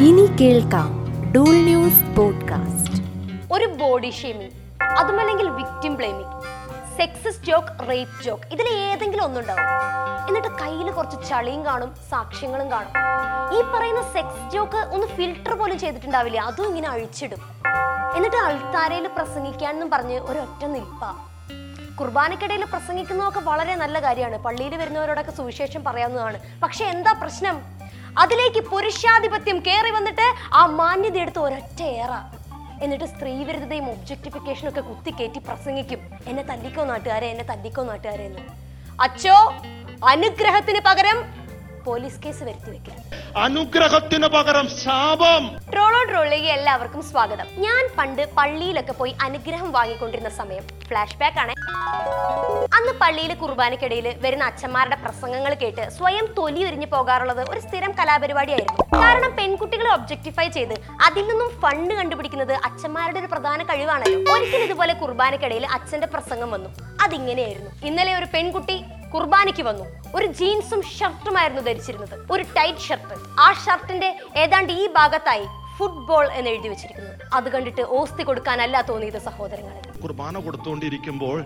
ഇനി കേൾക്കാം Dool news podcast. ഒരു ബോഡി ഷേമിംഗ് അതുമല്ലെങ്കിൽ victim blaming sexist joke rape joke ഇതിൽ ഏതെങ്കിലും ഒന്നുണ്ടാവും. എന്നിട്ട് കയ്യിൽ കുറച്ച് ചളിയും കാണും സാക്ഷ്യങ്ങളും കാണും. ഈ പറയുന്ന സെക്സ് ജോക്ക് ഒന്ന് ഫിൽട്ടർ പോലും ചെയ്തിട്ടുണ്ടാവില്ല അതും ഇങ്ങനെ അഴിച്ചിടും. എന്നിട്ട് അൾത്താരയിൽ പ്രസംഗിക്കാനെന്നും പറഞ്ഞ് ഒരൊറ്റ നിൽപ്പ. കുർബാനക്കിടയിൽ പ്രസംഗിക്കുന്നതൊക്കെ വളരെ നല്ല കാര്യമാണ്. പള്ളിയിൽ വരുന്നവരോടൊക്കെ സുവിശേഷം പറയാവുന്നതാണ്. പക്ഷെ എന്താ പ്രശ്നം? അതിലേക്ക് പുരുഷാധിപത്യം കയറി വന്നിട്ട് ആ മാന്യത എടുത്ത് ഒരൊറ്റ ഏറ. എന്നിട്ട് സ്ത്രീ വിരുദ്ധതയും ഒബ്ജക്ടിഫിക്കേഷനും ഒക്കെ കുത്തിക്കയറ്റി പ്രസംഗിക്കും. എന്നെ തല്ലിക്കോ നാട്ടുകാരെ എന്നെ തല്ലിക്കോ നാട്ടുകാരെ എന്ന്. അച്ചോ അനുഗ്രഹത്തിന് പകരം പോലീസ് കേസ് വരുത്തി വെക്കരുത് അനുഗ്രഹത്തിന് പകരം ശാപം. ട്രോളോ ട്രോളിലേക്ക് എല്ലാവർക്കും സ്വാഗതം. ഞാൻ പണ്ട് പള്ളിയിലൊക്കെ പോയി അനുഗ്രഹം വാങ്ങിക്കൊണ്ടിരുന്ന സമയം. ഫ്ലാഷ് ബാക്ക് ആണ്. അന്ന് പള്ളിയിലെ കുർബാനക്കിടയിൽ വരുന്ന അച്ഛന്മാരുടെ പ്രസംഗങ്ങൾ കേട്ട് സ്വയം തൊലി ഒരിഞ്ഞു പോകാറുള്ളത് ഒരു സ്ഥിരം കലാപരിപാടിയായിരുന്നു. കാരണം പെൺകുട്ടികളെ ഒബ്ജക്ടിഫൈ ചെയ്ത് അതിൽ നിന്നും ഫണ്ട് കണ്ടുപിടിക്കുന്നത് അച്ഛന്മാരുടെ ഒരു പ്രധാന കഴിവാണല്ലോ. ഒരിക്കൽ ഇതുപോലെ കുർബാനക്കിടയിൽ അച്ഛന്റെ പ്രസംഗം വന്നു. അതിങ്ങനെയായിരുന്നു. ഇന്നലെ ഒരു പെൺകുട്ടി കുർബാനയ്ക്ക് വന്നു. ഒരു ജീൻസും ഷർട്ടുമായിരുന്നു ധരിച്ചിരുന്നത്. ഒരു ടൈറ്റ് ഷർട്ട് ആ ഷർട്ടിന്റെ ഏതാണ്ട് ഈ ഭാഗത്തായി ഫുട്ബോൾ എന്ന് എഴുതി വെച്ചിരിക്കുന്നു അത് കണ്ടിട്ട് ഓസ്തി കൊടുക്കാനല്ല തോന്നിയത് സഹോദരങ്ങളെ. കുർബാന കൊടുത്തുകൊണ്ടിരിക്കുമ്പോൾ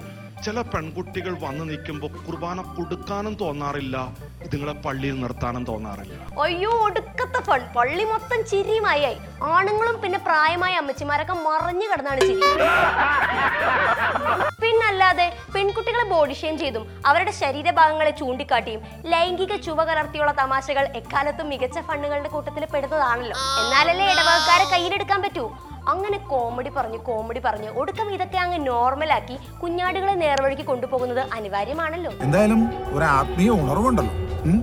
ചില പെൺകുട്ടികൾ വന്നു നിൽക്കുമ്പോൾ കുർബാന കൊടുക്കാനും തോന്നാറില്ല ഇതുങ്ങളെ പള്ളിയിൽ നിർത്താനും തോന്നാറില്ല. അയ്യോ ഒടുക്കത്തെ പള്ളി മൊത്തം ചിരിയുമായി ആണുങ്ങളും പിന്നെ പ്രായമായ അമ്മച്ചിമാരൊക്കെ മറഞ്ഞു കിടന്നാണ് ചിരി. പിന്നല്ലാതെ പെൺകുട്ടികളെ ബോഡി ഷെയിം ചെയ്തും അവരുടെ ശരീരഭാഗങ്ങളെ ചൂണ്ടിക്കാട്ടിയും ലൈംഗിക ചുവ കലർത്തിയുള്ള തമാശകൾ എക്കാലത്തും മികച്ച ഫണ്ണുകളുടെ കൂട്ടത്തിൽ പെടുന്നതാണല്ലോ. എന്നാലല്ലേ ഇടവകക്കാരെ കയ്യിലെടുക്കാൻ പറ്റൂ? അങ്ങനെ കോമഡി പറഞ്ഞ് കോമഡി പറഞ്ഞ് ഒടുക്കം ഇതൊക്കെ അങ്ങ് നോർമലാക്കി കുഞ്ഞാടുകളെ നേർവഴിക്ക് കൊണ്ടുപോകുന്നത് അനിവാര്യമാണല്ലോ. എന്തായാലും ഒരു ആത്മീയ ഉണർവുണ്ടല്ലോ. ഉം?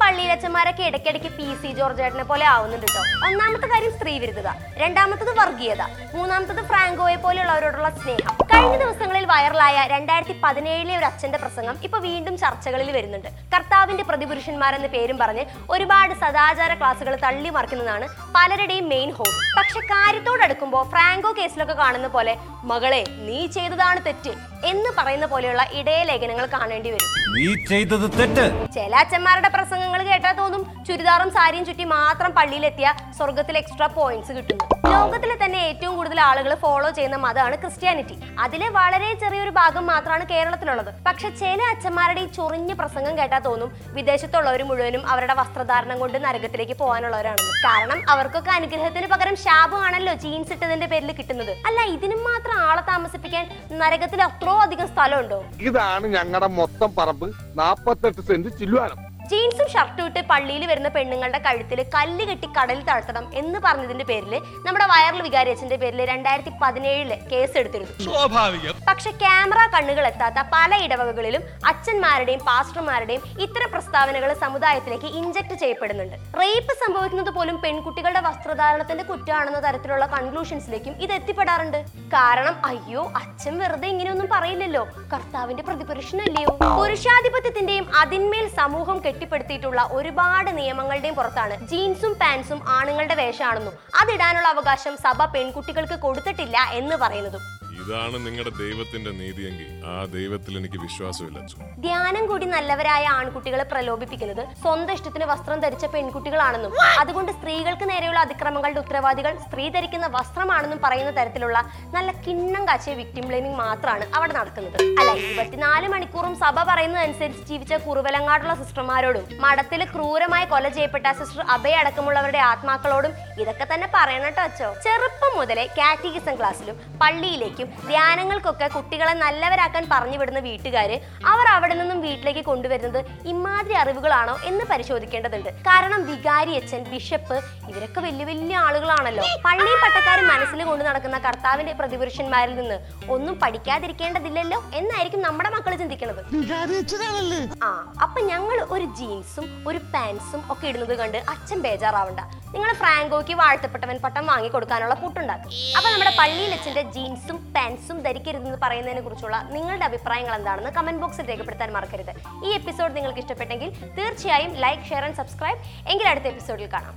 പള്ളിയിലച്ചന്മാരൊക്കെ ഇടയ്ക്കിടയ്ക്ക് പി. സി. ജോർജ് ഏട്ടനെ പോലെ ആവുന്നുണ്ട് കേട്ടോ ഒന്നാമത്തെ കാര്യം സ്ത്രീ വിരുദ്ധത രണ്ടാമത്തത് വർഗീയത മൂന്നാമത്തത് ഫ്രാങ്കോയെ പോലെയുള്ളവരോടുള്ള സ്നേഹം. കഴിഞ്ഞ ദിവസങ്ങളിൽ വൈറലായ രണ്ടായിരത്തി പതിനേഴിലെ ഒരു അച്ഛന്റെ പ്രസംഗം ഇപ്പൊ വീണ്ടും ചർച്ചകളിൽ വരുന്നുണ്ട്. കർത്താവിന്റെ പ്രതിപുരുഷന്മാരെന്ന പേരും പറഞ്ഞ് ഒരുപാട് സദാചാര ക്ലാസ്സുകൾ തള്ളി മറിക്കുന്നതാണ് പലരുടെയും മെയിൻ ഹോം പക്ഷെ കാര്യത്തോടടുക്കുമ്പോൾ ഫ്രാങ്കോ കേസിലൊക്കെ കാണുന്ന പോലെ മകളെ നീ ചെയ്തതാണ് തെറ്റ് എന്ന് പറയുന്ന പോലെയുള്ള ഇടയ ലേഖനങ്ങൾ കാണേണ്ടി വരും. നീ ചെയ്തത് തെറ്റ്. ചില അച്ഛന്മാരുടെ പ്രസംഗങ്ങൾ കേട്ടാൽ തോന്നും ചുരിദാറും സാരിയും ചുറ്റി മാത്രം പള്ളിയിലെത്തിയ സ്വർഗത്തിൽ എക്സ്ട്രാ പോയിന്റ്സ് കിട്ടും ലോകത്തിലെ തന്നെ ഏറ്റവും കൂടുതൽ ആളുകൾ ഫോളോ ചെയ്യുന്ന മതമാണ് ക്രിസ്ത്യാനിറ്റി അതിലെ വളരെ ചെറിയൊരു ഭാഗം മാത്രമാണ് കേരളത്തിലുള്ളത്. പക്ഷെ ചില അച്ഛന്മാരുടെ ഈ ചൊറിഞ്ഞ പ്രസംഗം കേട്ടാ തോന്നും വിദേശത്തുള്ളവർ മുഴുവനും അവരുടെ വസ്ത്രധാരണം കൊണ്ട് നരകത്തിലേക്ക് പോകാനുള്ളവരാണ്. കാരണം അവർക്കൊക്കെ അനുഗ്രഹത്തിന് പകരം ശാപമാണല്ലോ ജീൻസ് ഇട്ടതിന്റെ പേരിൽ കിട്ടുന്നത്. അല്ല ഇതിനും മാത്രം ആളെ താമസിപ്പിക്കാൻ നരകത്തിൽ അത്രോ അധികം സ്ഥലമുണ്ടോ? ഇതാണ് ഞങ്ങളുടെ മൊത്തം പറമ്പ്. നാപ്പത്തെട്ട് സെന്റ് ചില്ലുവാനം. ജീൻസും ഷർട്ടും ഇട്ട് പള്ളിയിൽ വരുന്ന പെണ്ണുങ്ങളുടെ കഴുത്തിൽ കല്ല് കെട്ടി കടലിൽ താഴ്ത്തണം എന്ന് പറഞ്ഞതിന്റെ പേരിൽ നമ്മുടെ വയറൽ വികാരി അച്ഛന്റെ പേരിൽ രണ്ടായിരത്തി പതിനേഴിൽ കേസ് എടുത്തിരുന്നു. സ്വാഭാവികം. പക്ഷെ ക്യാമറ കണ്ണുകൾ എത്താത്ത പല ഇടവകകളിലും അച്ഛന്മാരുടെയും പാസ്റ്റർമാരുടെയും ഇത്തരം പ്രസ്താവനകൾ സമുദായത്തിലേക്ക് ഇഞ്ചക്ട് ചെയ്യപ്പെടുന്നുണ്ട്. റേപ്പ് സംഭവിക്കുന്നത് പോലും പെൺകുട്ടികളുടെ വസ്ത്രധാരണത്തിന്റെ കുറ്റമാണെന്ന തരത്തിലുള്ള കൺക്ലൂഷൻസിലേക്കും ഇത് എത്തിപ്പെടാറുണ്ട്. കാരണം അയ്യോ അച്ഛൻ വെറുതെ ഇങ്ങനെയൊന്നും പറയില്ലല്ലോ. കർത്താവിന്റെ പ്രതിപുരുഷനല്ലയോ? പുരുഷാധിപത്യത്തിന്റെയും അതിന്മേൽ സമൂഹം കെട്ടിപ്പടുത്തിയിട്ടുള്ള ഒരുപാട് നിയമങ്ങളുടെയും പുറത്താണ്. ജീൻസും പാൻസും ആണുങ്ങളുടെ വേഷമാണെന്നും അതിടാനുള്ള അവകാശം സഭ പെൺകുട്ടികൾക്ക് കൊടുത്തിട്ടില്ല എന്ന് പറയുന്നതും. ഇതാണ് നിങ്ങളുടെ ദൈവത്തിന്റെ നീതിയെങ്കിൽ ആ ദൈവത്തിൽ എനിക്ക് വിശ്വാസമില്ല ധ്യാനം കൂടി നല്ലവരായ ആൺകുട്ടികളെ പ്രലോഭിപ്പിക്കുന്നത് സ്വന്തം ഇഷ്ടത്തിന് വസ്ത്രം ധരിച്ച പെൺകുട്ടികളാണെന്നും അതുകൊണ്ട് സ്ത്രീകൾക്ക് നേരെയുള്ള അതിക്രമങ്ങളുടെ ഉത്തരവാദികൾ സ്ത്രീ ധരിക്കുന്ന വസ്ത്രമാണെന്നും പറയുന്ന തരത്തിലുള്ള നല്ല കിണ്ണം കാച്ചിയ വിക്ടിം ബ്ലെയിമിംഗ് മാത്രമാണ് അവിടെ നടക്കുന്നത്. അല്ല ഇരുപത്തിനാല് മണിക്കൂറും സഭ പറയുന്നതനുസരിച്ച് ജീവിച്ച കുറുവലങ്ങാടുള്ള സിസ്റ്റർമാരോടും മഠത്തിൽ ക്രൂരമായി കൊല ചെയ്യപ്പെട്ട സിസ്റ്റർ അഭയ അടക്കമുള്ളവരുടെ ആത്മാക്കളോടും ഇതൊക്കെ തന്നെ പറയണട്ടോ അച്ചോ ചെറുപ്പം മുതലേ കാറ്റഗിസം ക്ലാസ്സിലും പള്ളിയിലേക്കും ധ്യാനങ്ങൾക്കൊക്കെ കുട്ടികളെ നല്ലവരാക്കാൻ പറഞ്ഞു വിടുന്ന വീട്ടുകാര് അവർ അവിടെ നിന്നും വീട്ടിലേക്ക് കൊണ്ടുവരുന്നത് ഇമാതിരി അറിവുകളാണോ എന്ന് പരിശോധിക്കേണ്ടതുണ്ട്. കാരണം വികാരി അച്ഛൻ ബിഷപ്പ് ഇവരൊക്കെ വലിയ വലിയ ആളുകളാണല്ലോ. പള്ളി പട്ടക്കാരൻ മനസ്സിൽ കൊണ്ടു നടക്കുന്ന കർത്താവിന്റെ പ്രതിപുരുഷന്മാരിൽ നിന്ന് ഒന്നും പഠിക്കാതിരിക്കേണ്ടതില്ലല്ലോ എന്നായിരിക്കും നമ്മുടെ മക്കൾ ചിന്തിക്കുന്നത് ആ അപ്പൊ ഞങ്ങൾ ഒരു ജീൻസും ഒരു പാൻസും ഒക്കെ ഇടുന്നത് കണ്ട് അച്ഛൻ ബേജാറാവണ്ട. നിങ്ങൾ ഫ്രാങ്കോയ്ക്ക് വാഴ്ത്തപ്പെട്ടവൻ പട്ടം വാങ്ങി കൊടുക്കാനുള്ള കൂട്ടുണ്ടാക്കും. അപ്പൊ നമ്മുടെ പള്ളിയിൽ അച്ഛന്റെ ജീൻസും പാൻസും ധരിക്കരുതെന്ന് പറയുന്നതിനെ കുറിച്ചുള്ള നിങ്ങളുടെ അഭിപ്രായങ്ങൾ എന്താണെന്ന് കമന്റ് ബോക്സിൽ രേഖപ്പെടുത്താൻ മറക്കരുത്. ഈ എപ്പിസോഡ് നിങ്ങൾക്ക് ഇഷ്ടപ്പെട്ടെങ്കിൽ തീർച്ചയായും ലൈക്ക് ഷെയർ ആൻഡ് സബ്സ്ക്രൈബ് എങ്കിൽ അടുത്ത എപ്പിസോഡിൽ കാണാം.